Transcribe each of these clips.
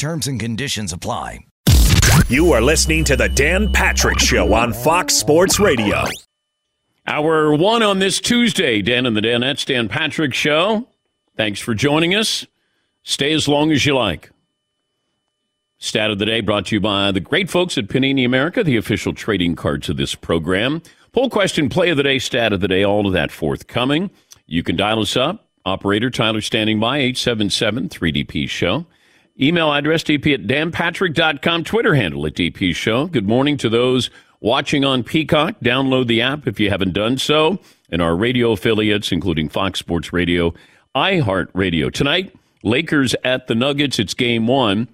Terms and conditions apply. You are listening to the Dan Patrick Show on Fox Sports Radio. Hour one on this Tuesday, Dan and the Danettes, Dan Patrick Show. Thanks for joining us. Stay as long as you like. Stat of the day brought to you by the great folks at Panini America, the official trading cards of this program. Poll question, play of the day, stat of the day, all of that forthcoming. You can dial us up. Operator Tyler standing by, 877 3DP Show. Email address dp at danpatrick.com. Twitter handle at dp show. Good morning to those watching on Peacock. Download the app if you haven't done so. And our radio affiliates, including Fox Sports Radio, iHeartRadio. Tonight, Lakers at the Nuggets. It's game one.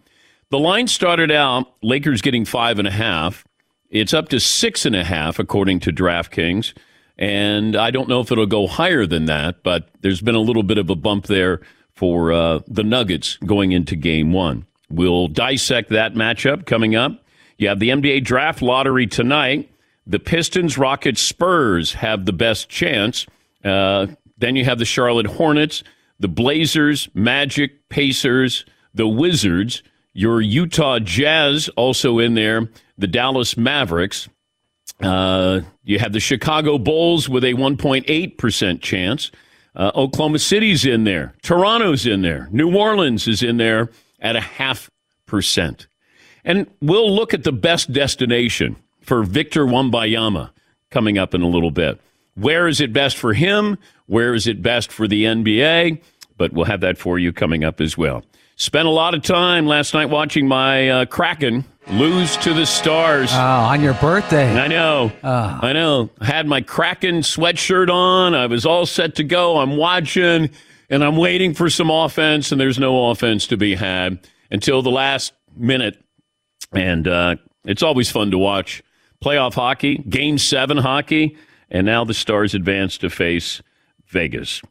The line started out Lakers getting five and a half. It's up to six and a half, according to DraftKings. And I don't know if it'll go higher than that, but there's been a little bit of a bump there for uh, the Nuggets going into game one. We'll dissect that matchup coming up. You have the NBA draft lottery tonight. The Pistons, Rockets, Spurs have the best chance. Uh, then you have the Charlotte Hornets, the Blazers, Magic, Pacers, the Wizards, your Utah Jazz also in there, the Dallas Mavericks. Uh, you have the Chicago Bulls with a 1.8% chance. Uh, Oklahoma City's in there. Toronto's in there. New Orleans is in there at a half percent. And we'll look at the best destination for Victor Wembanyama coming up in a little bit. Where is it best for him? Where is it best for the NBA? But we'll have that for you coming up as well. Spent a lot of time last night watching my uh, Kraken lose to the Stars. Oh, on your birthday. I know. Oh. I know. I had my Kraken sweatshirt on. I was all set to go. I'm watching and I'm waiting for some offense, and there's no offense to be had until the last minute. And uh, it's always fun to watch playoff hockey, game seven hockey, and now the Stars advance to face Vegas.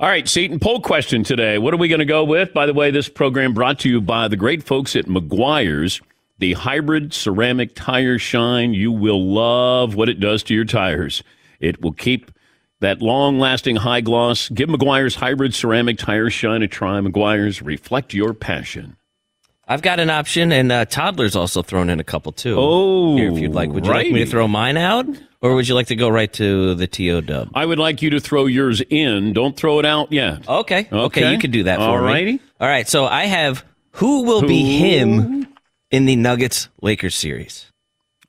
All right, Seton, poll question today. What are we going to go with? By the way, this program brought to you by the great folks at Meguiar's, the hybrid ceramic tire shine. You will love what it does to your tires. It will keep that long lasting high gloss. Give Meguiar's hybrid ceramic tire shine a try. Meguiar's reflect your passion. I've got an option, and uh, toddler's also thrown in a couple too. Oh, Here, if you'd like, would you like me to throw mine out, or would you like to go right to the to dub? I would like you to throw yours in. Don't throw it out yet. Okay, okay, Okay. you can do that for All me. righty. All right, so I have who will be him in the Nuggets Lakers series.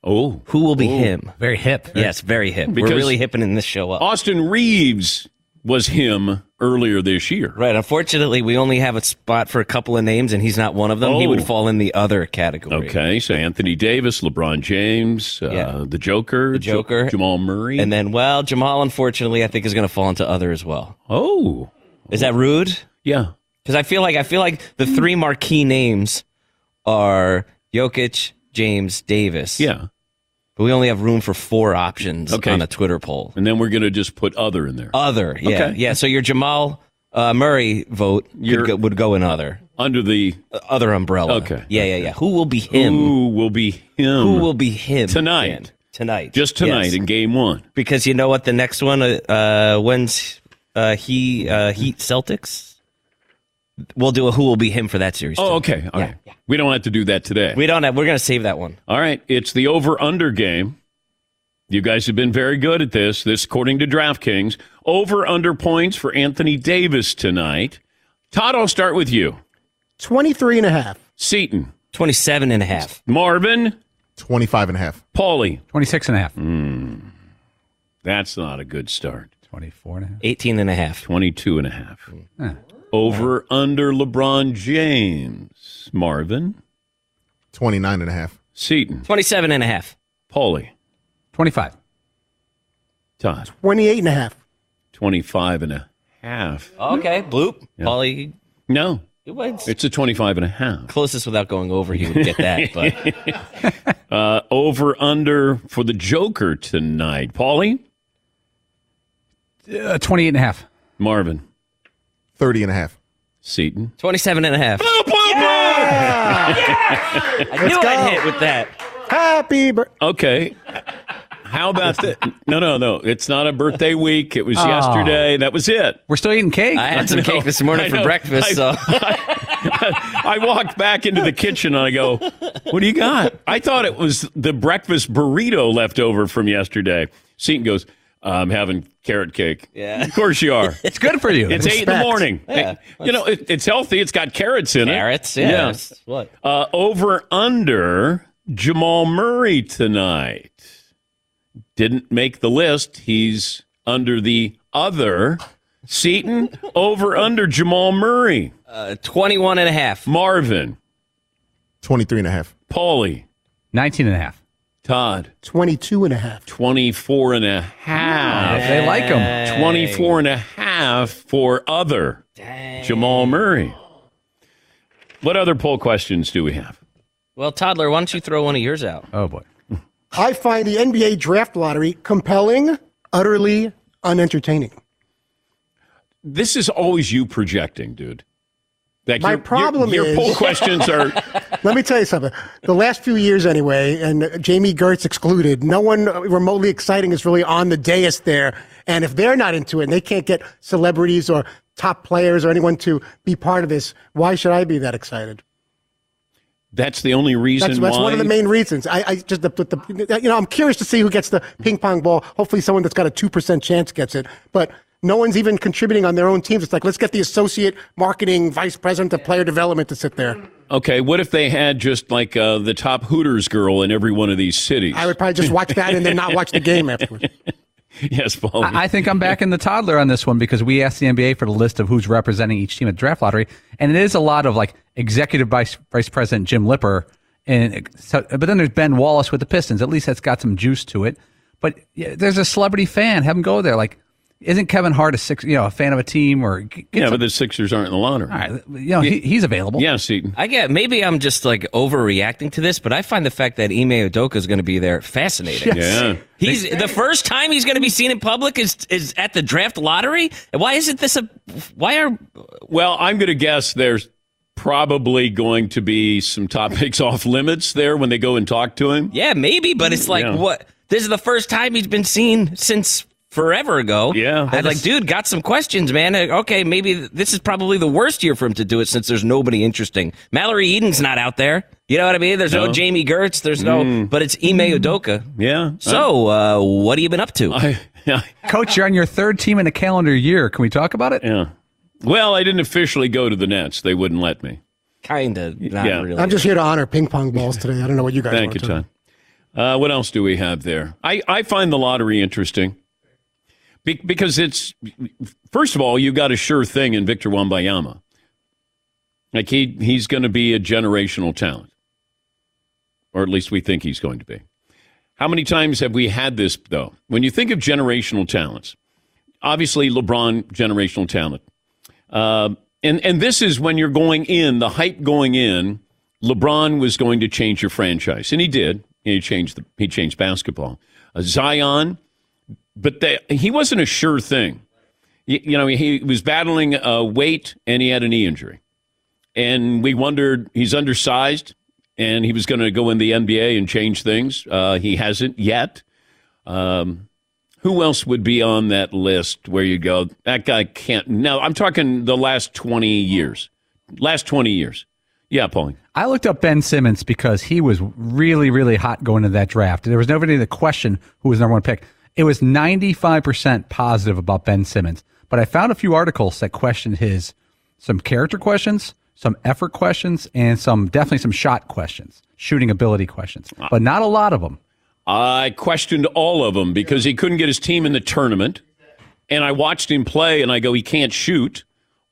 Oh, Who will be oh. him? Very hip. Yes, very hip. Because- We're really hipping in this show up. Austin Reaves was him earlier this year. Right. Unfortunately, we only have a spot for a couple of names, and he's not one of them. He Oh. would fall in the other category. Okay, so Anthony Davis, LeBron James, uh, Yeah. the Joker, The Joker. Ja- Jamal Murray, And then, well, Jamal, unfortunately, I think is going to fall into other as well. oh, Is that rude? yeah, Because I feel like I feel like the three marquee names are Jokic, James, Davis. yeah. We only have room for four options Okay. on a Twitter poll. And then we're going to just put other in there. Other, yeah, Okay. yeah. So your Jamal uh, Murray vote go, would go in other. under the Other umbrella. Okay. Yeah, yeah, yeah. Who will be him? who will be him Who will be him Tonight. Dan? Tonight. just tonight Yes. in game one. because you know what? The next one, uh, uh when's uh, he uh, Heat Celtics? We'll do a who will be him for that series. Oh, too. okay. All right. We don't have to do that today. We don't have. We're gonna save that one. All right. It's the over under game. You guys have been very good at this. This, according to DraftKings, over under points for Anthony Davis tonight. Todd, I'll start with you. 23 and a half. Seton, 27 and a half. Marvin, 25 and a half. Paulie. 26 and a half. Hmm. That's not a good start. 24 and a half. 18 and a half. 22 and a half. Over under LeBron James. Marvin, 29 and a half. Seton, 27 and a half. Paulie, 25. Todd, 28 and a half. 25 and a half. Okay. Bloop. Paulie. No, it was it's a 25 and a half. closest without going over. He would get that. But Uh, over under for the Joker tonight. Paulie, Uh, 28 and a half. Marvin, 30 and a half. Seton. 27 and a half. I knew I'd hit with that. Happy birthday. Okay. How about that? No, no, no. It's not a birthday week. It was oh. yesterday. That was it. We're still eating cake. I had some know. cake this morning for breakfast. I- So I walked back into the kitchen and I go, What do you got? I thought it was the breakfast burrito left over from yesterday. Seton goes, I'm having carrot cake. Yeah. Of course you are. It's good for you. It's eight in the morning. Yeah. you know, it, it's healthy. It's got carrots in carrots. it. Carrots, Yeah. that's What? Uh, over under Jamal Murray tonight. Didn't make the list. He's under the other. Seton, over under Jamal Murray. Uh, 21 and a half. Marvin, 23 and a half. Paulie, 19 and a half. Todd, 22 and a half. 24 and a half. They like them. 24 and a half for other Jamal Murray. What other poll questions do we have? Well, toddler, why don't you throw one of yours out? Oh, boy. I find the NBA draft lottery compelling, utterly unentertaining. This is always you projecting, dude. Like My your- problem your, is- your poll questions are Let me tell you something. The last few years, anyway, and Jami Gertz excluded, no one remotely exciting is really on the dais there. And if they're not into it and they can't get celebrities or top players or anyone to be part of this, why should I be that excited? that's the only reason That's, that's why. one of the main reasons. I, I just, the, the, you know, I'm curious to see who gets the ping pong ball. Hopefully, someone that's got a 2% chance gets it. But no one's even contributing on their own teams. It's like, let's get the associate marketing vice president of player development to sit there. Okay, what if they had just like uh, the top Hooters girl in every one of these cities? I would probably just watch that and then not watch the game afterwards. yes, Paul. I I think I'm back in the toddler on this one because we asked the NBA for the list of who's representing each team at draft lottery, and it is a lot of like executive vice vice president Jim Lipper, and so, but then there's Ben Wallace with the Pistons. At least that's got some juice to it. But yeah, there's a celebrity fan. Have him go there. Like, isn't Kevin Hart a six? You know, a fan of a team or yeah, some- but the Sixers aren't in the lottery. all right, you know, he, he's available. Yeah, Seton. I get maybe I'm just like overreacting to this, but I find the fact that Ime Udoka is going to be there fascinating. Yeah. He's the first time he's going to be seen in public is is at the draft lottery. Why isn't this a? Why are? Well, I'm going to guess there's probably going to be some topics off limits there when they go and talk to him. Yeah, maybe, but it's like Yeah. what? This is the first time he's been seen since forever ago. Yeah. I was like, dude, got some questions, man. Uh, Okay, maybe this is probably the worst year for him to do it since there's nobody interesting. Mallory Eden's not out there. You know what I mean? There's no, No. Jami Gertz. There's no, but it's Ime Udoka. Yeah. So, uh, what have you been up to? I, I, Coach, you're on your third team in a calendar year. Can we talk about it? yeah. Well, I didn't officially go to the Nets. They wouldn't let me. kind of, not Yeah. really. I'm just here to honor ping pong balls today. I don't know what you guys Thank want you, to. Todd. Uh, what else do we have there? I, I find the lottery interesting Be- because it's, first of all, you got a sure thing in Victor Wambayama. Like he, he's going to be a generational talent, or at least we think he's going to be. How many times have we had this, though? When you think of generational talents, obviously LeBron, generational talent. Uh, and, and this is when you're going in, the hype going in, LeBron was going to change your franchise. And he did. He changed, the, he changed basketball. Uh, Zion, but they, he wasn't a sure thing. You, you know, he was battling uh, weight and he had a knee injury. and we wondered he's undersized and he was going to go in the NBA and change things. Uh, he hasn't yet. Um, who else would be on that list where you go, that guy can't? No, I'm talking the last 20 years. Last 20 years. Yeah, Paulie. I looked up Ben Simmons because he was really, really hot going into that draft. There was nobody to question who was number one pick. It was 95% positive about Ben Simmons. But I found a few articles that questioned his some character questions, some effort questions, and some definitely some shot questions, shooting ability questions, ah. but not a lot of them. I questioned all of them because he couldn't get his team in the tournament. And I watched him play and I go, he can't shoot,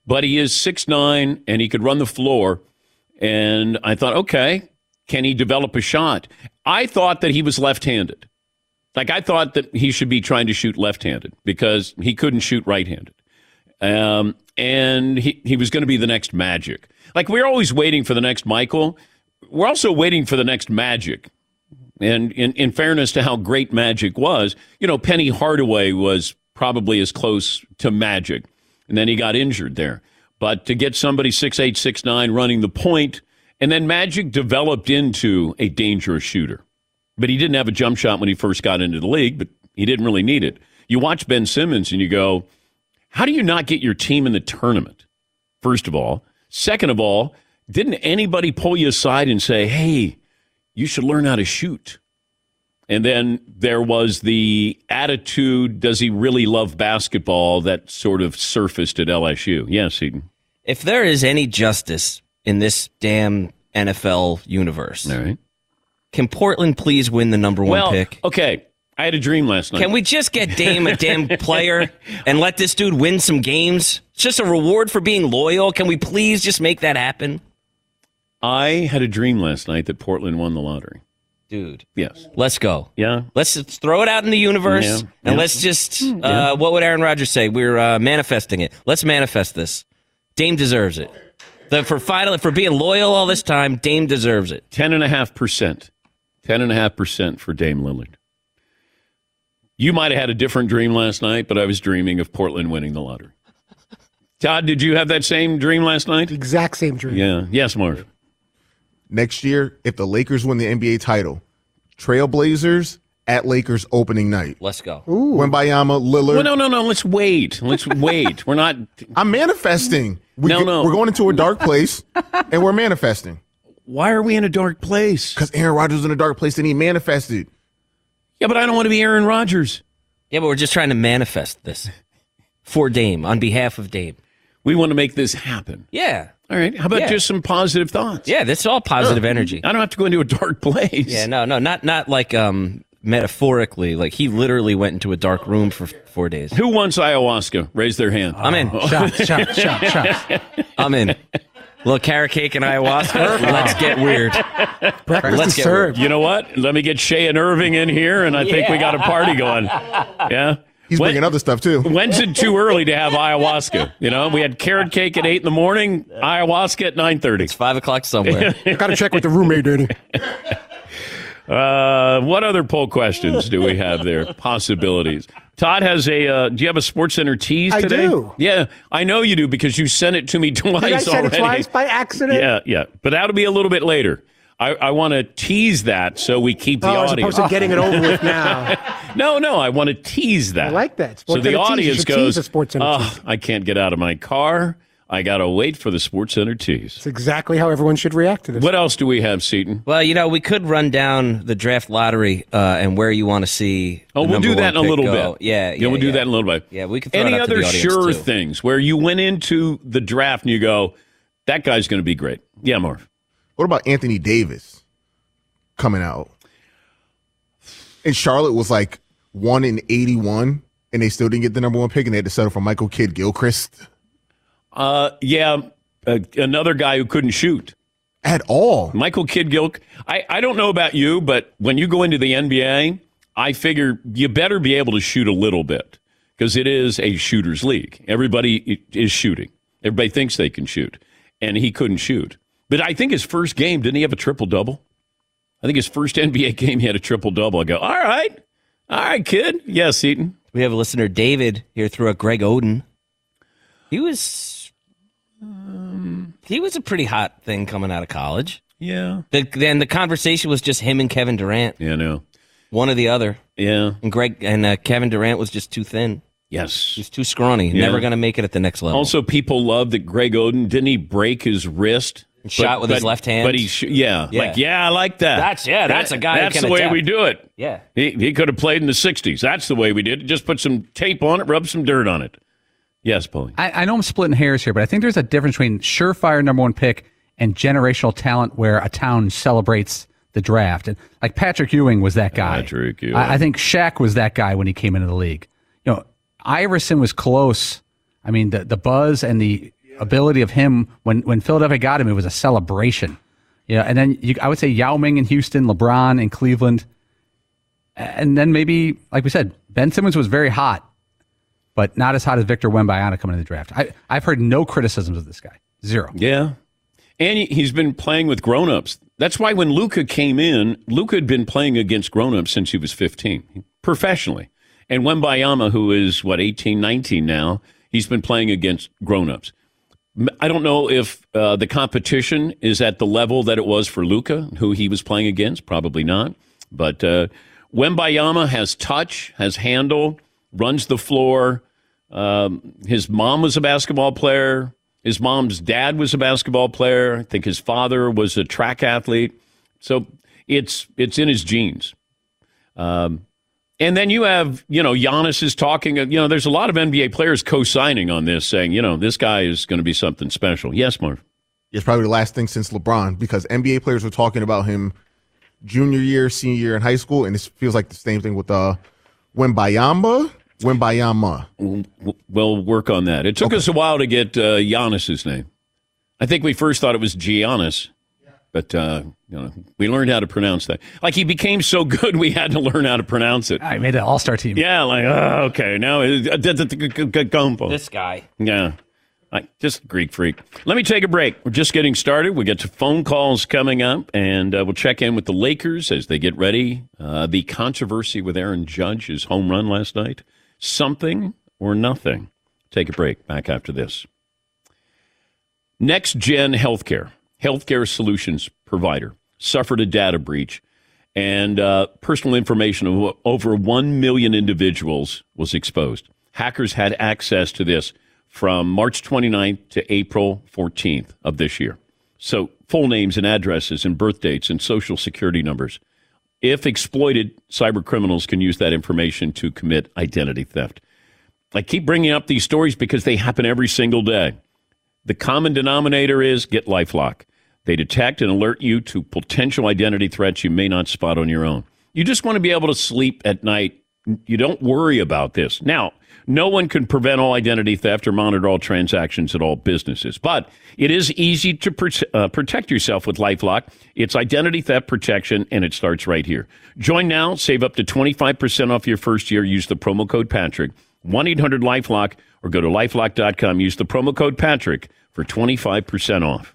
but he is six nine and he could run the floor. And I thought, okay, can he develop a shot? I thought that he was left handed. Like I thought that he should be trying to shoot left handed because he couldn't shoot right handed. Um, and he, he was going to be the next Magic. Like we're always waiting for the next Michael. We're also waiting for the next Magic. And in, in fairness to how great Magic was, you know, Penny Hardaway was probably as close to Magic. And then he got injured there. But to get somebody six eight six nine running the point, and then Magic developed into a dangerous shooter. But he didn't have a jump shot when he first got into the league, but he didn't really need it. You watch Ben Simmons and you go, how do you not get your team in the tournament? First of all. Second of all, didn't anybody pull you aside and say, hey, you should learn how to shoot? And then there was the attitude, does he really love basketball, that sort of surfaced at LSU. Yes, Eden. If there is any justice in this damn NFL universe, All right. Can Portland please win the number one Well, pick? okay. I had a dream last night. Can we just get Dame a damn player and let this dude win some games? It's just a reward for being loyal. Can we please just make that happen? I had a dream last night that Portland won the lottery. Dude, Yes. let's go. Yeah. Let's just throw it out in the universe Yeah, and yeah. let's just, uh, what would Aaron Rodgers say? We're uh, manifesting it. Let's manifest this. Dame deserves it. The, for final, for being loyal all this time, Dame deserves it. Ten and a half percent. Ten and a half percent for Dame Lillard. You might have had a different dream last night, but I was dreaming of Portland winning the lottery. Todd, did you have that same dream last night? Exact same dream. Yeah. Yes, Marv. Next year, if the Lakers win the NBA title, Trailblazers at Lakers opening night. Let's go. Wembayama, Lillard. Well, no, no, no. Let's wait. Let's wait. We're not. I'm manifesting. We No, no. We're going into a dark place, and we're manifesting. Why are we in a dark place? Because Aaron Rodgers was in a dark place, and he manifested. Yeah, but I don't want to be Aaron Rodgers. Yeah, but we're just trying to manifest this for Dame on behalf of Dame. We want to make this happen. Yeah. All right. How about Yeah. just some positive thoughts? Yeah, that's all positive energy. I don't have to go into a dark place. Yeah, no, no, not not like um metaphorically. Like he literally went into a dark room for four days. Who wants ayahuasca? Raise their hand. I'm in. Shots, shots, shots, shots. I'm in. Little carrot cake and ayahuasca. Let's get weird. Breakfast Let's is get served. You know what? Let me get Shay and Irving in here, and I think we got a party going. Yeah. He's When- bringing other stuff too. When's it too early to have ayahuasca? You know, we had carrot cake at eight in the morning, ayahuasca at nine thirty. It's five o'clock somewhere. Got to check with the roommate, Danny. Uh, what other poll questions do we have there? Possibilities. Todd has a. Uh, do you have a Sports Center tease I today? do. Yeah, I know you do because you sent it to me twice Did I send already. it twice by accident? Yeah, yeah, but that'll be a little bit later. I, I want to tease that so we keep the Oh, as audience. opposed to getting it over with now. No, no, I want to tease that. I like that. so Sports the tease. You audience goes, Sports Center oh, tease." I can't get out of my car. I got to wait for the Sports Center tease. It's exactly how everyone should react to this. What else do we have, Seton? well, you know, we could run down the draft lottery uh, and where you want to see. Oh, the we'll do that in a little go. bit. Yeah, yeah, we'll do yeah. that in a little bit. Yeah, we can throw it Any to other the sure too. things where you went into the draft and you go, that guy's going to be great. Yeah, Marv. What about Anthony Davis coming out? And Charlotte was like one in eighty-one, and they still didn't get the number one pick, and they had to settle for Michael Kidd Gilchrist Uh, yeah, uh, another guy who couldn't shoot. at all. Michael Kidd Gilk. I, I don't know about you, but when you go into the NBA, I figure you better be able to shoot a little bit because it is a shooter's league. Everybody is shooting. Everybody thinks they can shoot, and he couldn't shoot. But I think his first game didn't he have a triple double? I think his first NBA game he had a triple double. I go, all right, all right, kid. Yes, Eaton. We have a listener, David, here through a Greg Oden. He was he was a pretty hot thing coming out of college. Yeah. The, then the conversation was just him and Kevin Durant, Yeah, no. one or the other. Yeah. And Greg and uh, Kevin Durant was just too thin. Yes. He's too scrawny. Yeah. Never going to make it at the next level. Also, people love that Greg Oden didn't he break his wrist? Shot with his left hand? But he, sh- yeah, Yeah. like yeah, I like that. That's- yeah, that's a guy That's can the way adapt. we do it. yeah. He he could have played in the '60s. That's the way we did it. Just put some tape on it, rub some dirt on it. Yes, Paulie. I, I know I'm splitting hairs here, but I think there's a difference between surefire number one pick and generational talent where a town celebrates the draft. And like Patrick Ewing was that guy. Patrick Ewing. I, I think Shaq was that guy when he came into the league. You know, Iverson was close. I mean, the the buzz and the ability of him when when Philadelphia got him, it was a celebration. Yeah, and then you, I would say Yao Ming in Houston, LeBron in Cleveland, and then maybe like we said, Ben Simmons was very hot, but not as hot as Victor Wembanyama coming in the draft. I, I've heard no criticisms of this guy, zero. Yeah. And he- he's been playing with grown-ups. That's why when Luka came in, Luka had been playing against grown-ups since he was 15, professionally. And Wembayama, who is, what, 18, 19 now, he's been playing against grown-ups. I don't know if uh, the competition is at the level that it was for Luka, who he was playing against. Probably not. But uh, Wembayama has touch, has handle, runs the floor. Um, his mom was a basketball player. His mom's dad was a basketball player. I think his father was a track athlete. So it's it's in his genes. Um, and then you have, you know, Giannis is talking. You know, there's a lot of NBA players co-signing on this, saying, you know, this guy is going to be something special. Yes, Marv. It's probably the last thing since LeBron because NBA players were talking about him junior year, senior year in high school, and this feels like the same thing with uh, Wembayama. Wembayama. W- We'll work on that. It took us a while to get uh, Giannis's name. I think we first thought it was Giannis, but uh, you know, we learned how to pronounce that. Like he became so good, we had to learn how to pronounce it. I made an all star team. Yeah, like oh, okay, now it- gumbo. This guy. Yeah. I, just Greek freak. Let me take a break. We're just getting started. We get to phone calls coming up, and uh, we'll check in with the Lakers as they get ready. Uh, the controversy with Aaron Judge, his home run last night. Something or nothing. Take a break. Back after this. Next Gen Healthcare, healthcare solutions provider, suffered a data breach, and uh, personal information of over 1 million individuals was exposed. Hackers had access to this from March 29th to April 14th of this year. So, full names and addresses and birth dates and social security numbers. If exploited, cyber criminals can use that information to commit identity theft. I keep bringing up these stories because they happen every single day. The common denominator is get Lifelock. They detect and alert you to potential identity threats you may not spot on your own. You just want to be able to sleep at night. You don't worry about this. Now, no one can prevent all identity theft or monitor all transactions at all businesses, but it is easy to uh, protect yourself with Lifelock. It's identity theft protection, and it starts right here. Join now, save up to 25% off your first year. Use the promo code Patrick. 1 800 Lifelock or go to lifelock.com. Use the promo code Patrick for 25% off.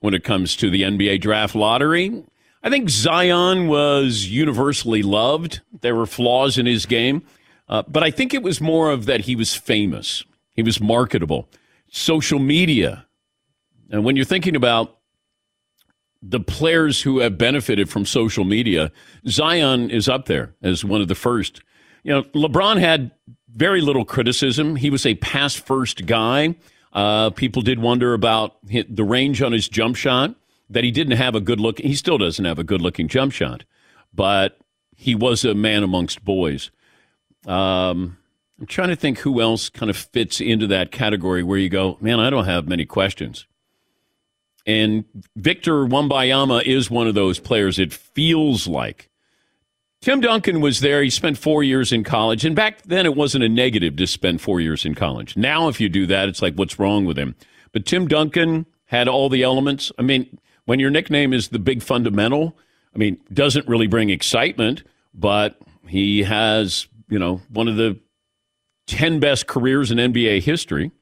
when it comes to the NBA draft lottery. I think Zion was universally loved. There were flaws in his game, uh, but I think it was more of that he was famous, he was marketable. Social media. And when you're thinking about the players who have benefited from social media, Zion is up there as one of the first. You know, LeBron had very little criticism. He was a pass first guy. Uh, people did wonder about the range on his jump shot, that he didn't have a good look. He still doesn't have a good looking jump shot, but he was a man amongst boys. Um, I'm trying to think who else kind of fits into that category where you go, man, I don't have many questions. And Victor Wambayama is one of those players, it feels like. Tim Duncan was there. He spent four years in college. And back then, it wasn't a negative to spend four years in college. Now, if you do that, it's like, what's wrong with him? But Tim Duncan had all the elements. I mean, when your nickname is the big fundamental, I mean, doesn't really bring excitement, but he has, you know, one of the 10 best careers in NBA history.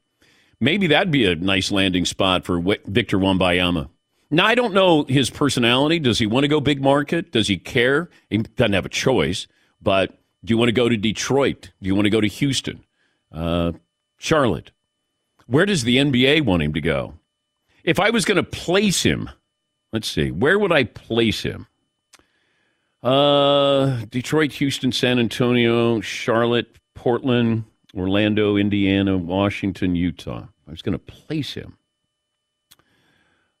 Maybe that'd be a nice landing spot for Victor Wambayama. Now, I don't know his personality. Does he want to go big market? Does he care? He doesn't have a choice. But do you want to go to Detroit? Do you want to go to Houston? Uh, Charlotte? Where does the NBA want him to go? If I was going to place him, let's see, where would I place him? Uh, Detroit, Houston, San Antonio, Charlotte, Portland, Orlando, Indiana, Washington, Utah. I was going to place him.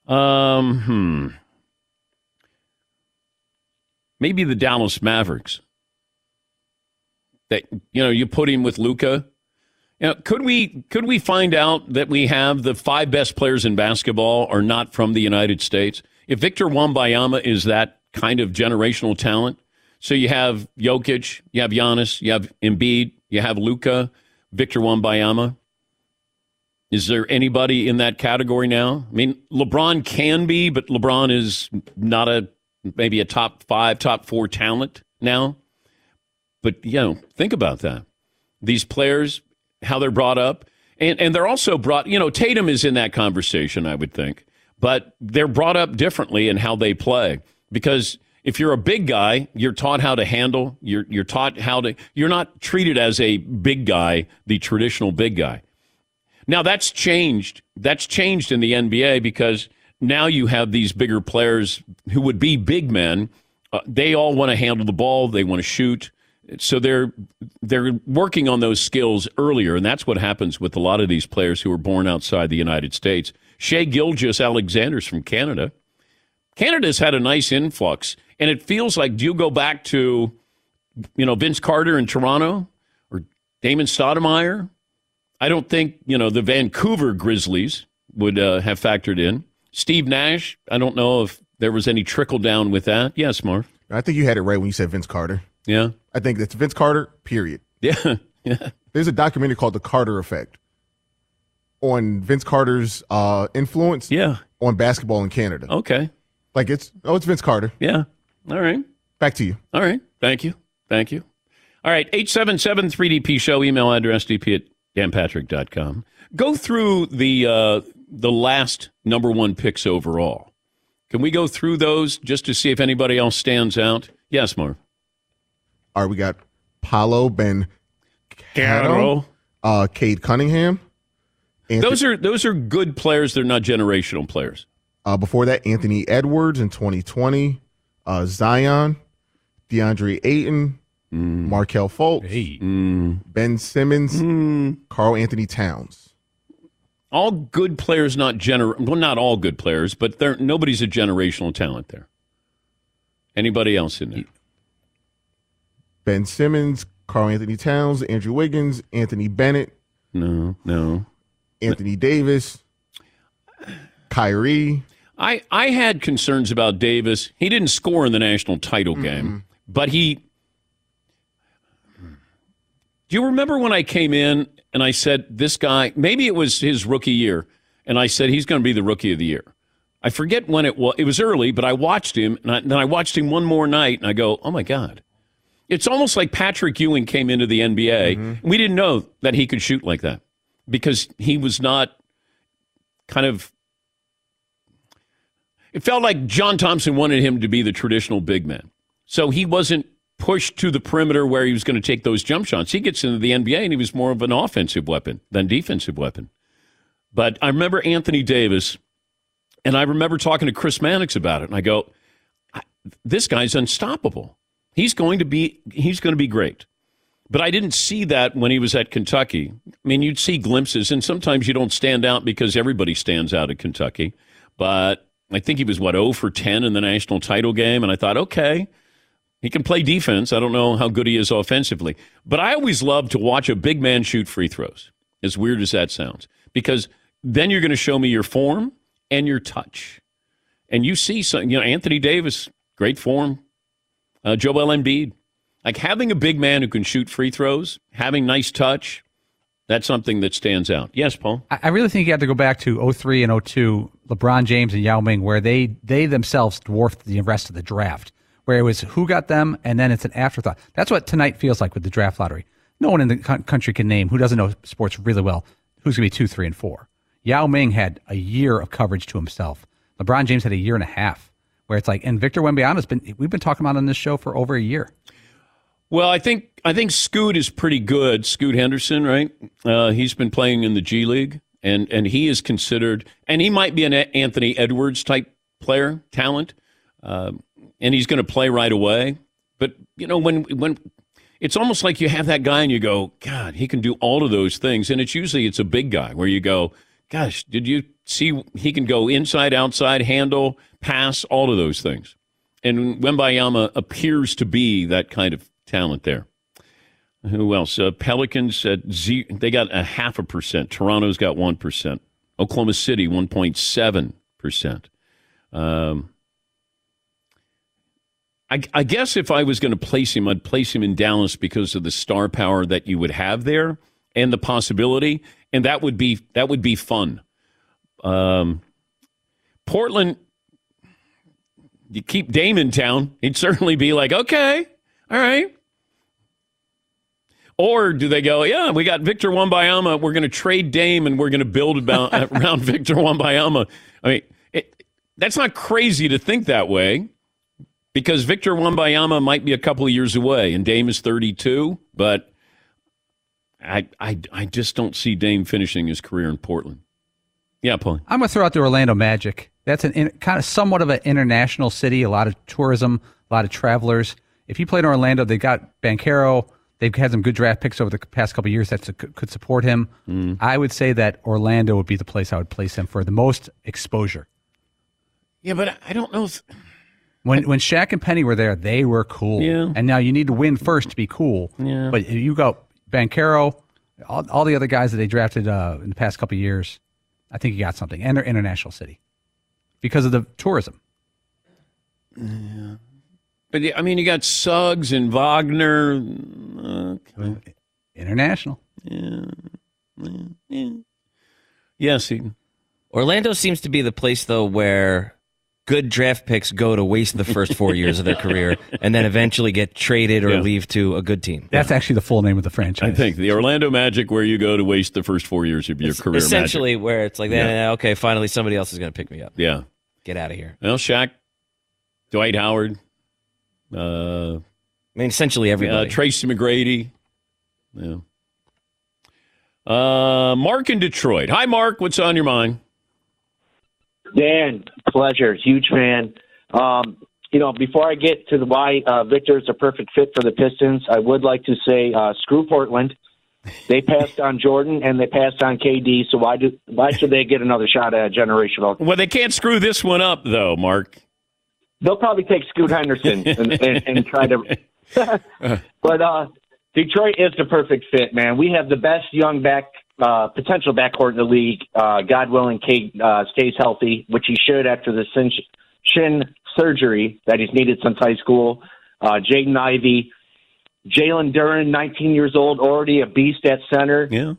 Um, hmm. Maybe the Dallas Mavericks. That you know, you put him with Luka. You know, could we could we find out that we have the five best players in basketball are not from the United States? If Victor Wambayama is that kind of generational talent, so you have Jokic, you have Giannis, you have Embiid, you have Luka, Victor Wambayama. Is there anybody in that category now? I mean, LeBron can be, but LeBron is not a maybe a top five, top four talent now. But you know, think about that. These players, how they're brought up, and and they're also brought. You know, Tatum is in that conversation, I would think, but they're brought up differently in how they play because. If you're a big guy, you're taught how to handle. You're you're taught how to. You're not treated as a big guy, the traditional big guy. Now that's changed. That's changed in the NBA because now you have these bigger players who would be big men. Uh, they all want to handle the ball. They want to shoot. So they're they're working on those skills earlier, and that's what happens with a lot of these players who are born outside the United States. Shai Gilgeous-Alexander's from Canada. Canada's had a nice influx, and it feels like do you go back to, you know, Vince Carter in Toronto or Damon Stoudamire? I don't think you know the Vancouver Grizzlies would uh, have factored in. Steve Nash. I don't know if there was any trickle down with that. Yes, Marv. I think you had it right when you said Vince Carter. Yeah. I think that's Vince Carter, period. Yeah. Yeah. There's a documentary called The Carter Effect on Vince Carter's uh, influence Yeah. on basketball in Canada. Okay. Like it's, oh, it's Vince Carter. Yeah. All right. Back to you. All right. Thank you. Thank you. All right. 877 3DP show, email address dp at danpatrick.com. Go through the, uh, the last number one picks overall. Can we go through those just to see if anybody else stands out? Yes, Mark. All right, we got Paulo Ben Caro. uh, Cade Cunningham. Anthony, Those are those are good players. They're not generational players. uh, before that, Anthony Edwards in 2020, uh, Zion, DeAndre Ayton, Mm. Markelle Fultz, Ben Simmons, Karl-Anthony Towns. All good players, not gener. Well, not all good players, but there nobody's a generational talent there. Anybody else in there? Ben Simmons, Karl-Anthony Towns, Andrew Wiggins, Anthony Bennett, No, no. Anthony Davis, Kyrie. I, I had concerns about Davis. He didn't score in the national title game, but he. Do you remember when I came in and I said, this guy, maybe it was his rookie year, and I said, he's going to be the rookie of the year? I forget when it was. It was early, but I watched him, and I, then I watched him one more night, and I go, oh my God. It's almost like Patrick Ewing came into the NBA. Mm-hmm. We didn't know that he could shoot like that because he was not kind of it felt like John Thompson wanted him to be the traditional big man. So he wasn't pushed to the perimeter where he was going to take those jump shots. He gets into the NBA and he was more of an offensive weapon than defensive weapon. But I remember Anthony Davis, and I remember talking to Chris Mannix about it, and I go, "This guy's unstoppable. He's going to be he's going to be great." But I didn't see that when he was at Kentucky. I mean, you'd see glimpses, and sometimes you don't stand out because everybody stands out at Kentucky. But I think he was, what, 0 for 10 in the national title game. And I thought, okay, he can play defense. I don't know how good he is offensively. But I always love to watch a big man shoot free throws, as weird as that sounds, because then you're going to show me your form and your touch. And you see some, you know, Anthony Davis, great form. Uh, Joel Embiid. Like having a big man who can shoot free throws, having nice touch, that's something that stands out. Yes, Paul? I I really think you have to go back to 03 and 02, LeBron James and Yao Ming, where they they themselves dwarfed the rest of the draft, where it was who got them, and then it's an afterthought. That's what tonight feels like with the draft lottery. No one in the country can name who doesn't know sports really well who's going to be two, three, and four. Yao Ming had a year of coverage to himself. LeBron James had a year and a half, where it's like, and Victor Wembanyama's been we've been talking about on this show for over a year. Well, I think I think Scoot is pretty good. Scoot Henderson, right? Uh, he's been playing in the G League, and and he is considered, and he might be an Anthony Edwards type player, talent, um, and he's going to play right away. But you know, when when it's almost like you have that guy, and you go, God, he can do all of those things, and it's usually it's a big guy where you go, Gosh, did you see he can go inside, outside, handle, pass, all of those things. And Wembayama appears to be that kind of talent there. Who else? Uh, Pelicans at Z, they got a half a percent. Toronto's got one percent. Oklahoma City one point seven percent. Um, I, I guess if I was going to place him, I'd place him in Dallas because of the star power that you would have there and the possibility, and that would be that would be fun. Um, Portland, you keep Dame in town, he'd certainly be like, okay, all right. Or do they go, yeah, we got Victor Wambayama. We're going to trade Dame and we're going to build about, around Victor Wambayama. I mean, it, that's not crazy to think that way because Victor Wambayama might be a couple of years away and Dame is 32, but I, I, I just don't see Dame finishing his career in Portland. Yeah, Paul. I'm going to throw out the Orlando Magic. That's an in, kind of somewhat of an international city, a lot of tourism, a lot of travelers. If you play in Orlando, they got Banchero. They've had some good draft picks over the past couple of years that could support him. Mm. I would say that Orlando would be the place I would place him for the most exposure. Yeah, but I don't know. If, when when Shaq and Penny were there, they were cool. Yeah. And now you need to win first to be cool. Yeah. But you go Banchero, all, all the other guys that they drafted uh, in the past couple of years, I think you got something. And they're international city because of the tourism. Yeah. But I mean, you got Suggs and Wagner. Uh, international. Yeah. yeah. Yes, Eden. Orlando seems to be the place though where good draft picks go to waste the first four years of their career and then eventually get traded or Yeah. leave to a good team. That's actually the full name of the franchise. I think the Orlando Magic, where you go to waste the first four years of your career. Essentially, Magic. where it's like, Yeah. eh, okay, finally somebody else is going to pick me up. Yeah. Get out of here. Well, Shaq, Dwight Howard, uh, I mean, essentially uh, everybody. Tracy McGrady. Yeah. Uh, Mark in Detroit. Hi, Mark. What's on your mind? Dan, pleasure. Huge fan. Um, you know, before I get to the why uh, Victor is a perfect fit for the Pistons, I would like to say uh, screw Portland. They passed on Jordan and they passed on KD. So why do why should they get another shot at a generational? Well, they can't screw this one up, though, Mark. They'll probably take Scoot Henderson and, and, and try to. but uh, Detroit is the perfect fit, man. We have the best young back uh, potential backcourt in the league. Uh, God willing, Cade uh, stays healthy, which he should after the shin, surgery that he's needed since high school. Uh, Jaden Ivey, Jalen Duren, 19 years old, already a beast at center. Yeah.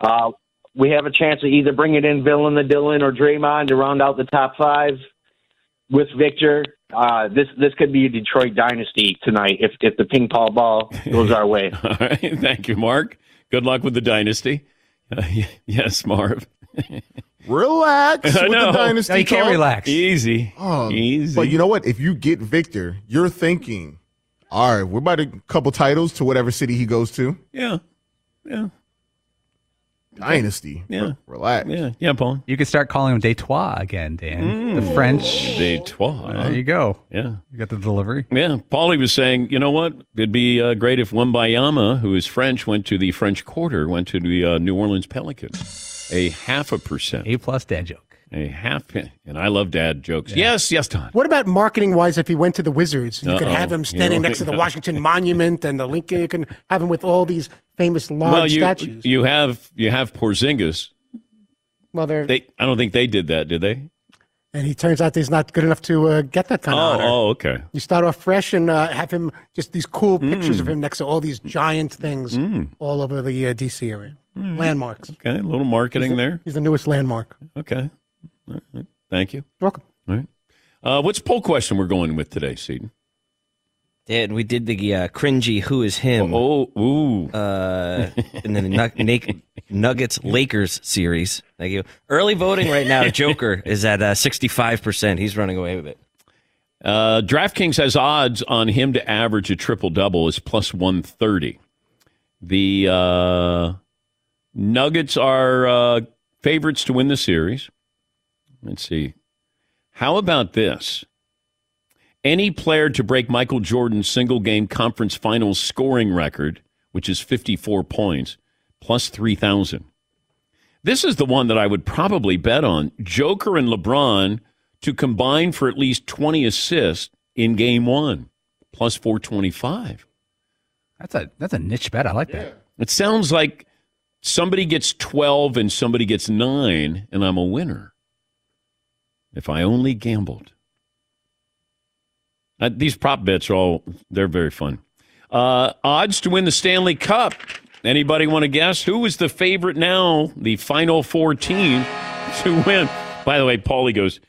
Uh, we have a chance to either bringing in Villain the Dylan or Draymond to round out the top five with Victor. Uh, this this could be a Detroit dynasty tonight if if the ping pong ball goes our way. All right. Thank you, Mark. Good luck with the dynasty. Uh, yes, Marv. Relax I with know. the dynasty. No, you can't talk. relax. Easy. Um, Easy. But you know what? If you get Victor, you're thinking, all right, we're about a couple titles to whatever city he goes to. Yeah. Yeah. Dynasty. Yeah. Re- Relax. Yeah. Yeah, Paul. You could start calling him Detroit again, Dan. The French. Detroit. There you go. Yeah. You got the delivery. Yeah, Paulie was saying, you know what? It'd be uh, great if Wembanyama, who is French, went to the French Quarter, went to the uh, New Orleans Pelicans. A half a percent. A plus dad joke. A half. And I love dad jokes. Yes, yes, Don. What about marketing wise? If he went to the Wizards, you could Uh-oh. have him standing You know- next to the Washington Monument and the Lincoln. You can have him with all these famous large Well, you statues. you have you have Porzingis. well, they're, They I don't think they did that, did they? and he turns out he's not good enough to uh, get that kind of Oh, honor. oh, okay. You start off fresh and uh, have him just these cool Mm. pictures of him next to all these giant things all over the uh, DC area. Mm. Landmarks. Okay, a little marketing there. He's the newest landmark. Okay. All right. Thank you. Welcome. All right. Uh, what's poll question we're going with today, Seton? Dan, we did the uh, cringy "Who is him?" Oh, ooh. uh, in the Nug- Nug- Nuggets Lakers series. Thank you. Early voting right now. Joker is at sixty five percent. He's running away with it. Uh, DraftKings has odds on him to average a triple double is plus 130. The uh, Nuggets are uh, favorites to win the series. Let's see. How about this? Any player to break Michael Jordan's single game conference finals scoring record, which is 54 points, plus 3,000. This is the one that I would probably bet on. Joker and LeBron to combine for at least 20 assists in game one, plus 425. That's a that's a niche bet. I like that. It sounds like somebody gets 12 and somebody gets nine, and I'm a winner. If I only gambled. Uh, these prop bets are all, they're very fun. Uh, odds to win the Stanley Cup. Anybody want to guess? Who is the favorite now, the final four team to win? By the way, Paulie goes,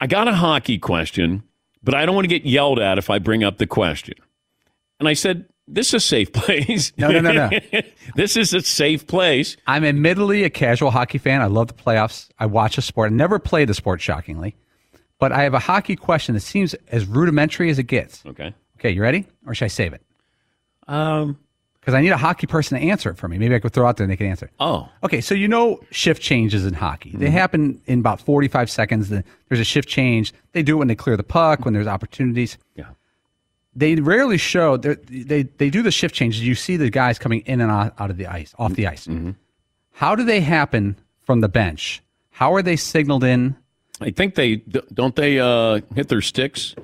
I got a hockey question, but I don't want to get yelled at if I bring up the question. And I said, This is a safe place. No, no, no, no. this is a safe place. I'm admittedly a casual hockey fan. I love the playoffs. I watch the sport. I never played the sport, shockingly. But I have a hockey question that seems as rudimentary as it gets. Okay. Okay, you ready? Or should I save it? Um, Because I need a hockey person to answer it for me. Maybe I could throw it out there and they can answer. it. oh, Okay, so you know shift changes in hockey. They happen in about 45 seconds. The- There's a shift change. They do it when they clear the puck, when there's opportunities. yeah. They rarely show, they, they do the shift changes. You see the guys coming in and out, out of the ice, off the ice. How do they happen from the bench? How are they signaled in? I think they don't they uh, hit their sticks.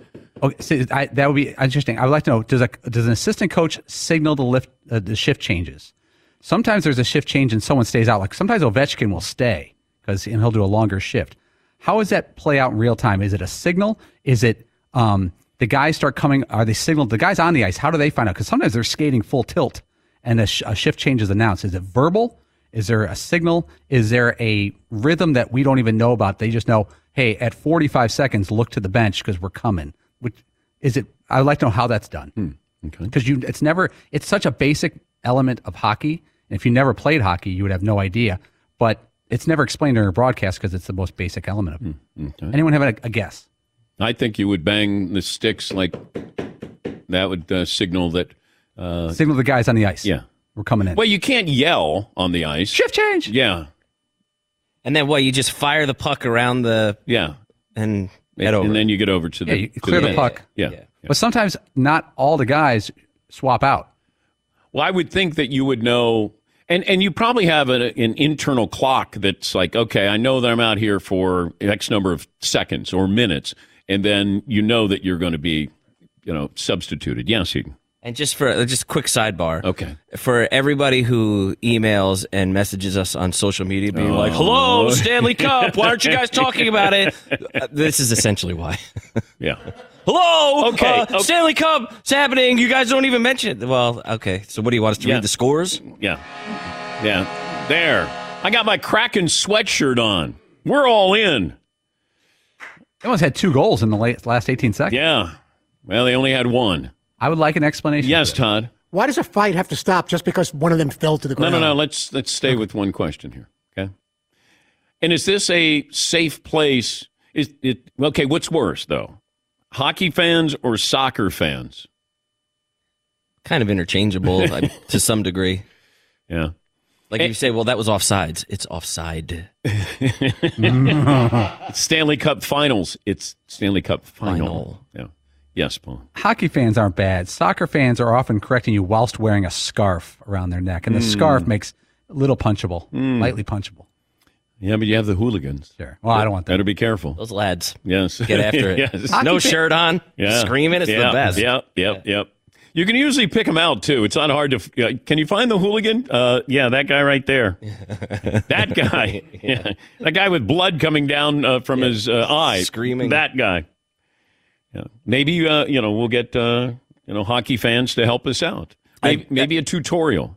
Okay, so I, that would be interesting. I would like to know: does a does an assistant coach signal the lift uh, the shift changes? Sometimes there's a shift change and someone stays out. Like sometimes Ovechkin will stay because and he'll do a longer shift. How does that play out in real time? Is it a signal? Is it um, the guys start coming? Are they signaled? The guys on the ice. How do they find out? Because sometimes they're skating full tilt and a, sh- a shift change is announced. Is it verbal? Is there a signal? Is there a rhythm that we don't even know about? They just know, hey, at 45 seconds, look to the bench because we're coming. Which is it? I'd like to know how that's done. Hmm. Okay. Because you, it's never, it's such a basic element of hockey. And if you never played hockey, you would have no idea. But it's never explained during a broadcast because it's the most basic element of it. Hmm. Anyone have a, a guess? I think you would bang the sticks like that would uh, signal that. Uh, Signal the guys on the ice. Yeah. We're coming in. well, you can't yell on the ice. Shift change. Yeah, And then what? You just fire the puck around the yeah, and head over. and then you get over to the Yeah, you to clear the net. puck. Yeah. Yeah. But sometimes not all the guys swap out. Well, I would think that you would know, and and you probably have an, an internal clock that's like, okay, I know that I'm out here for X number of seconds or minutes, and then you know that you're going to be, you know, substituted. Yes, Eden. And just for uh, just a quick sidebar. Okay. For everybody who emails and messages us on social media being like, Oh. "Hello, Stanley Cup. Why aren't you guys talking about it?" Uh, this is essentially why. Yeah. Hello. Okay, uh, okay. Stanley Cup. It's happening. You guys don't even mention it. Well, okay. So what do you want us to Yeah. read the scores? Yeah. Yeah. There. I got my Kraken sweatshirt on. We're all in. They almost had two goals in the late, last 18 seconds. Yeah. Well, they only had one. I would like an explanation. Yes. Todd. Why does a fight have to stop just because one of them fell to the ground? no, no. no. Let's let's stay with one question here. Okay. And is this a safe place? Is it okay? What's worse though, hockey fans or soccer fans? Kind of interchangeable uh, to some degree. Yeah. Like if you say, "Well, that was offsides." It's offside. It's Stanley Cup Finals. It's Stanley Cup final. Final. Yeah. Yes, Paul. Hockey fans aren't bad. Soccer fans are often correcting you whilst wearing a scarf around their neck, and the Hmm. scarf makes a little punchable, lightly punchable. Yeah, but you have the hooligans. Sure. Well, I don't want that. Better be careful. Those lads Yes. get after it. yes. Hockey No fan- shirt on, Yeah. screaming. It's yeah. the best. Yep, yep, yep. You can usually pick them out too. It's not hard to. Uh, can you find the hooligan? Uh, yeah, that guy right there. that guy. Yeah. That guy with blood coming down uh, from his uh, eye. Screaming. That guy. Yeah. Maybe uh, you know we'll get uh, you know hockey fans to help us out. Maybe, maybe a tutorial.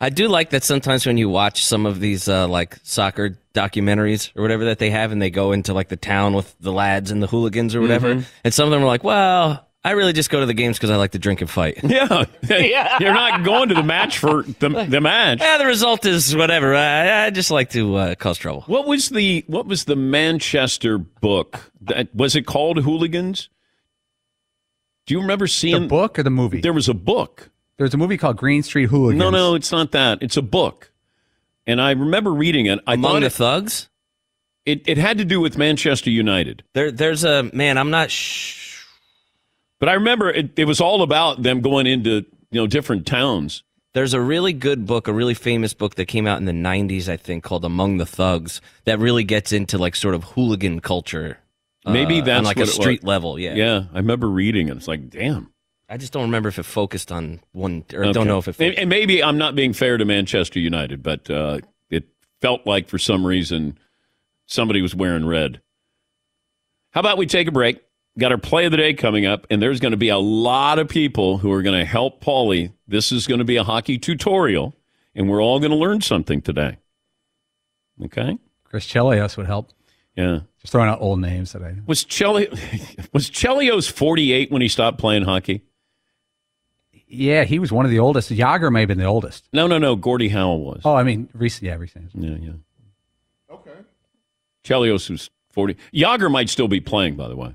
I do like that sometimes when you watch some of these uh, like soccer documentaries or whatever that they have, and they go into like the town with the lads and the hooligans or whatever, Mm-hmm. and some of them are like, "Well, I really just go to the games because I like to drink and fight." Yeah. yeah. You're not going to the match for the, the match. yeah, the result is whatever. I, I just like to uh, cause trouble. What was the what was the Manchester book? That was it called Hooligans? Do you remember seeing The book or the movie? There was a book. There's a movie called Green Street Hooligans. No, no, it's not that. It's a book. And I remember reading it. I Among thought the it, thugs, it, it had to do with Manchester United. there, there's a man. I'm not. Sh- But I remember it, it was all about them going into you know different towns. There's a really good book, a really famous book that came out in the 90s, I think, called Among the Thugs, that really gets into like sort of hooligan culture. Maybe uh, that's on like a street level. Yeah. Yeah, I remember reading it. It's like, damn. I just don't remember if it focused on one, or I Okay. don't know if it. Focused. and maybe I'm not being fair to Manchester United, but uh, it felt like for some reason somebody was wearing red. How about we take a break? Got our play of the day coming up, and there's going to be a lot of people who are going to help Paulie. This is going to be a hockey tutorial, and we're all going to learn something today. Okay? Chris Chelios would help. Yeah. Just throwing out old names that I. Was Cheli- was Chelios 48 when he stopped playing hockey? Yeah, he was one of the oldest. Jagr may have been the oldest. No, no, no. Gordie Howell was. Oh, I mean, recent. Yeah, recent. Yeah, yeah. Okay. Chelios was 40. Jagr might still be playing, by the way,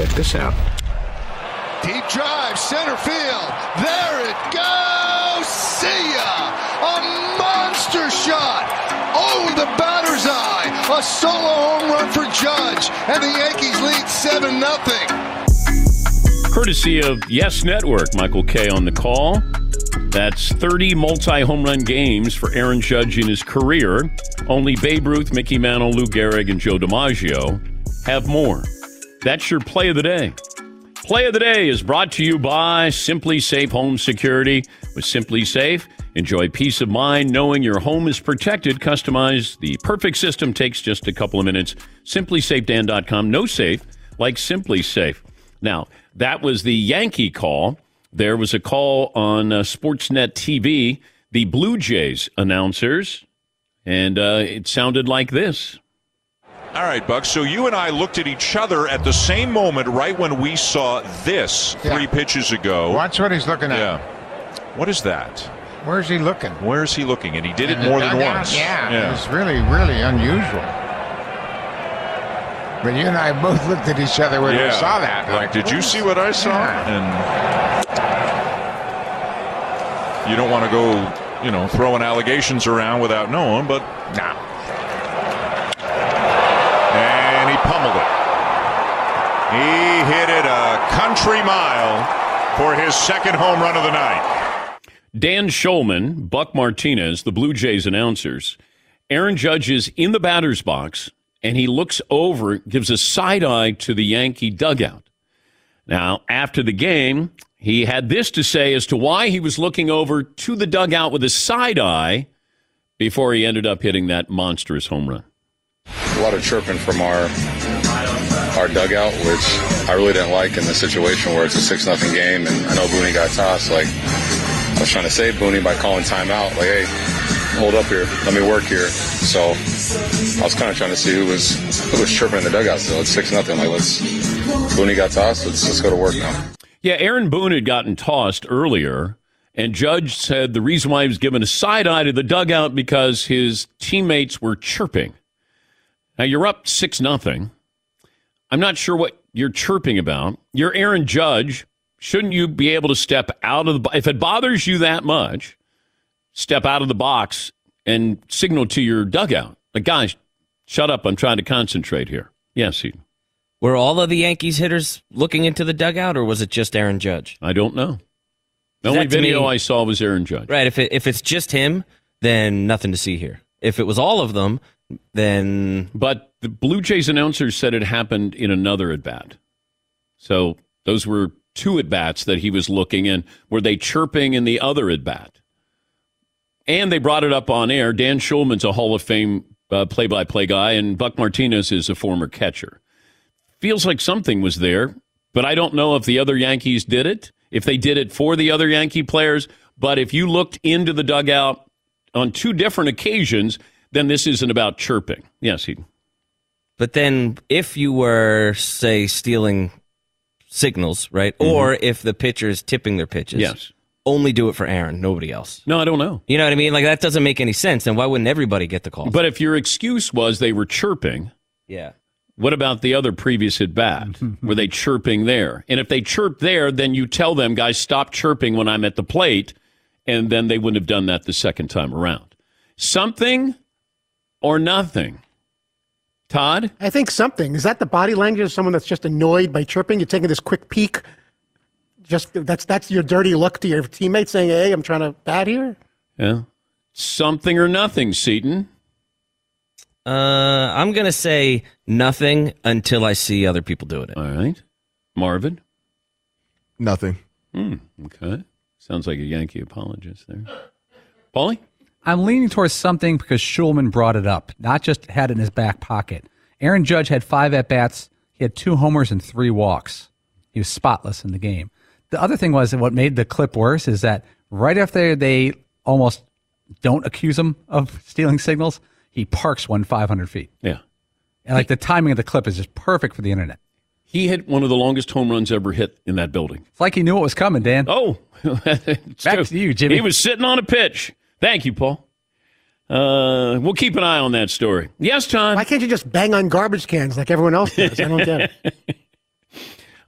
Check this out. Deep drive, center field. There it goes. See ya. A monster shot. Oh, the batter's eye. A solo home run for Judge. And the Yankees lead 7 0. Courtesy of Yes Network, Michael Kay on the call. That's 30 multi home run games for Aaron Judge in his career. Only Babe Ruth, Mickey Mantle, Lou Gehrig, and Joe DiMaggio have more. That's your play of the day. Play of the day is brought to you by SimpliSafe Home Security. With SimpliSafe, enjoy peace of mind knowing your home is protected. Customize the perfect system takes just a couple of minutes. SimpliSafeDan.com. No safe like SimpliSafe. Now, that was the Yankee call. There was a call on uh, Sportsnet TV, the Blue Jays announcers, and uh, it sounded like this. All right, Buck. So you and I looked at each other at the same moment right when we saw this three pitches ago. Watch what he's looking at. Yeah. What is that? Where's he looking? Where is he looking? And he did it more than once. Yeah, it's really, really unusual. But you and I both looked at each other when we saw that. Like, did you see what I saw? Yeah. And you don't want to go, you know, throwing allegations around without knowing, but nah. And he pummeled it. He hit it a country mile for his second home run of the night. Dan Schulman, Buck Martinez, the Blue Jays announcers. Aaron Judge is in the batter's box, and he looks over, gives a side eye to the Yankee dugout. Now, after the game, he had this to say as to why he was looking over to the dugout with a side eye before he ended up hitting that monstrous home run. A lot of chirping from our our dugout, which I really didn't like in the situation where it's a six nothing game, and I know Booney got tossed. Like I was trying to save Booney by calling timeout. Like, hey, hold up here, let me work here. So I was kind of trying to see who was who was chirping in the dugout. So it's six nothing. Like let's Booney got tossed. Let's let's go to work now. Yeah, Aaron Boone had gotten tossed earlier, and Judge said the reason why he was given a side eye to the dugout because his teammates were chirping. Now you're up six nothing. I'm not sure what you're chirping about. You're Aaron Judge. Shouldn't you be able to step out of the if it bothers you that much, step out of the box and signal to your dugout. Like, guys, shut up. I'm trying to concentrate here. Yes, he, Were all of the Yankees hitters looking into the dugout, or was it just Aaron Judge? I don't know. The only video me- I saw was Aaron Judge. Right. If it, if it's just him, then nothing to see here. If it was all of them, then But the Blue Jays announcer said it happened in another at bat. So those were two at bats that he was looking in. Were they chirping in the other at bat? And they brought it up on air. Dan Schulman's a Hall of Fame play by play guy, and Buck Martinez is a former catcher. Feels like something was there, but I don't know if the other Yankees did it, if they did it for the other Yankee players. But if you looked into the dugout on two different occasions, then this isn't about chirping. Yes, he. But then, if you were, say, stealing signals, right, or if the pitcher is tipping their pitches, Mm-hmm. Yes. only do it for Aaron, nobody else. No, I don't know. You know what I mean? Like that doesn't make any sense. And why wouldn't everybody get the call? But if your excuse was they were chirping, yeah. what about the other previous at bat? were they chirping there? And if they chirp there, then you tell them, guys, stop chirping when I'm at the plate, and then they wouldn't have done that the second time around. Something or nothing. Todd? I think something. Is that the body language of someone that's just annoyed by chirping? You're taking this quick peek. Just that's that's your dirty look to your teammates saying, "Hey, I'm trying to bat here." Yeah. Something or nothing, Seton. Uh, I'm gonna say nothing until I see other people doing it. All right, Marvin. Nothing. Hmm. Okay. Sounds like a Yankee apologist there. Paulie? I'm leaning towards something because Schulman brought it up, not just had it in his back pocket. Aaron Judge had five at bats. He had two homers and three walks. He was spotless in the game. The other thing was, and what made the clip worse is that right after they almost don't accuse him of stealing signals, he parks one 500 feet. Yeah. And like the timing of the clip is just perfect for the internet. He hit one of the longest home runs ever hit in that building. It's like he knew what was coming, Dan. Oh, back to you, Jimmy. He was sitting on a pitch. Thank you, Paul. Uh, we'll keep an eye on that story. Yes, Tom. Why can't you just bang on garbage cans like everyone else does? I don't get it.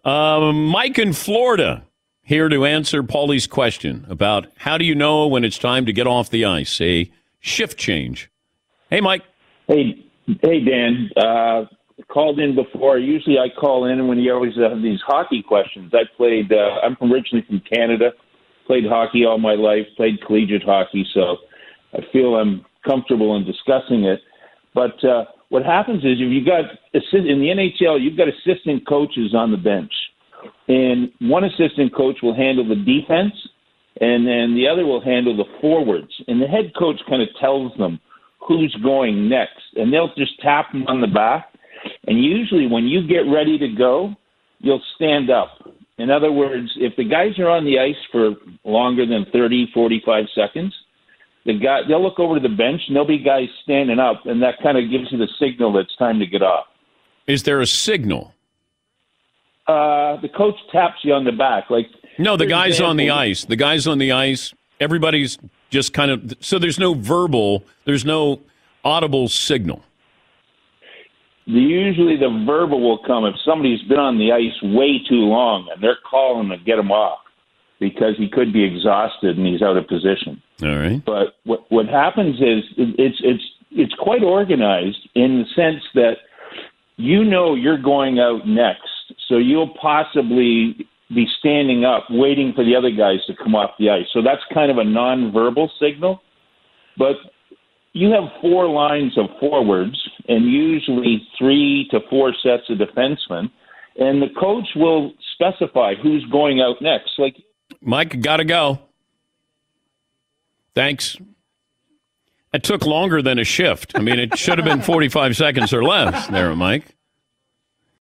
Um, Mike in Florida here to answer Paulie's question about how do you know when it's time to get off the ice? A shift change. Hey, Mike. Hey, hey, Dan. Uh, called in before. Usually, I call in when you always have these hockey questions. I played. Uh, I'm originally from Canada. Played hockey all my life. Played collegiate hockey, so I feel I'm comfortable in discussing it. But uh, what happens is if you got in the NHL, you've got assistant coaches on the bench, and one assistant coach will handle the defense, and then the other will handle the forwards. And the head coach kind of tells them who's going next, and they'll just tap them on the back. And usually, when you get ready to go, you'll stand up. In other words, if the guys are on the ice for longer than 30, 45 seconds, the guy they'll look over to the bench and there'll be guys standing up, and that kind of gives you the signal that it's time to get off. Is there a signal? Uh, the coach taps you on the back, like No, the guys on the ice. The guys on the ice. Everybody's just kind of so there's no verbal, there's no audible signal. The, usually the verbal will come if somebody's been on the ice way too long and they're calling to get him off because he could be exhausted and he's out of position. All right. But what what happens is it's it's it's quite organized in the sense that you know you're going out next, so you'll possibly be standing up waiting for the other guys to come off the ice. So that's kind of a nonverbal signal. But you have four lines of forwards and usually three to four sets of defensemen, and the coach will specify who's going out next. Like Mike, gotta go. Thanks. It took longer than a shift. I mean, it should have been 45 seconds or less there, Mike.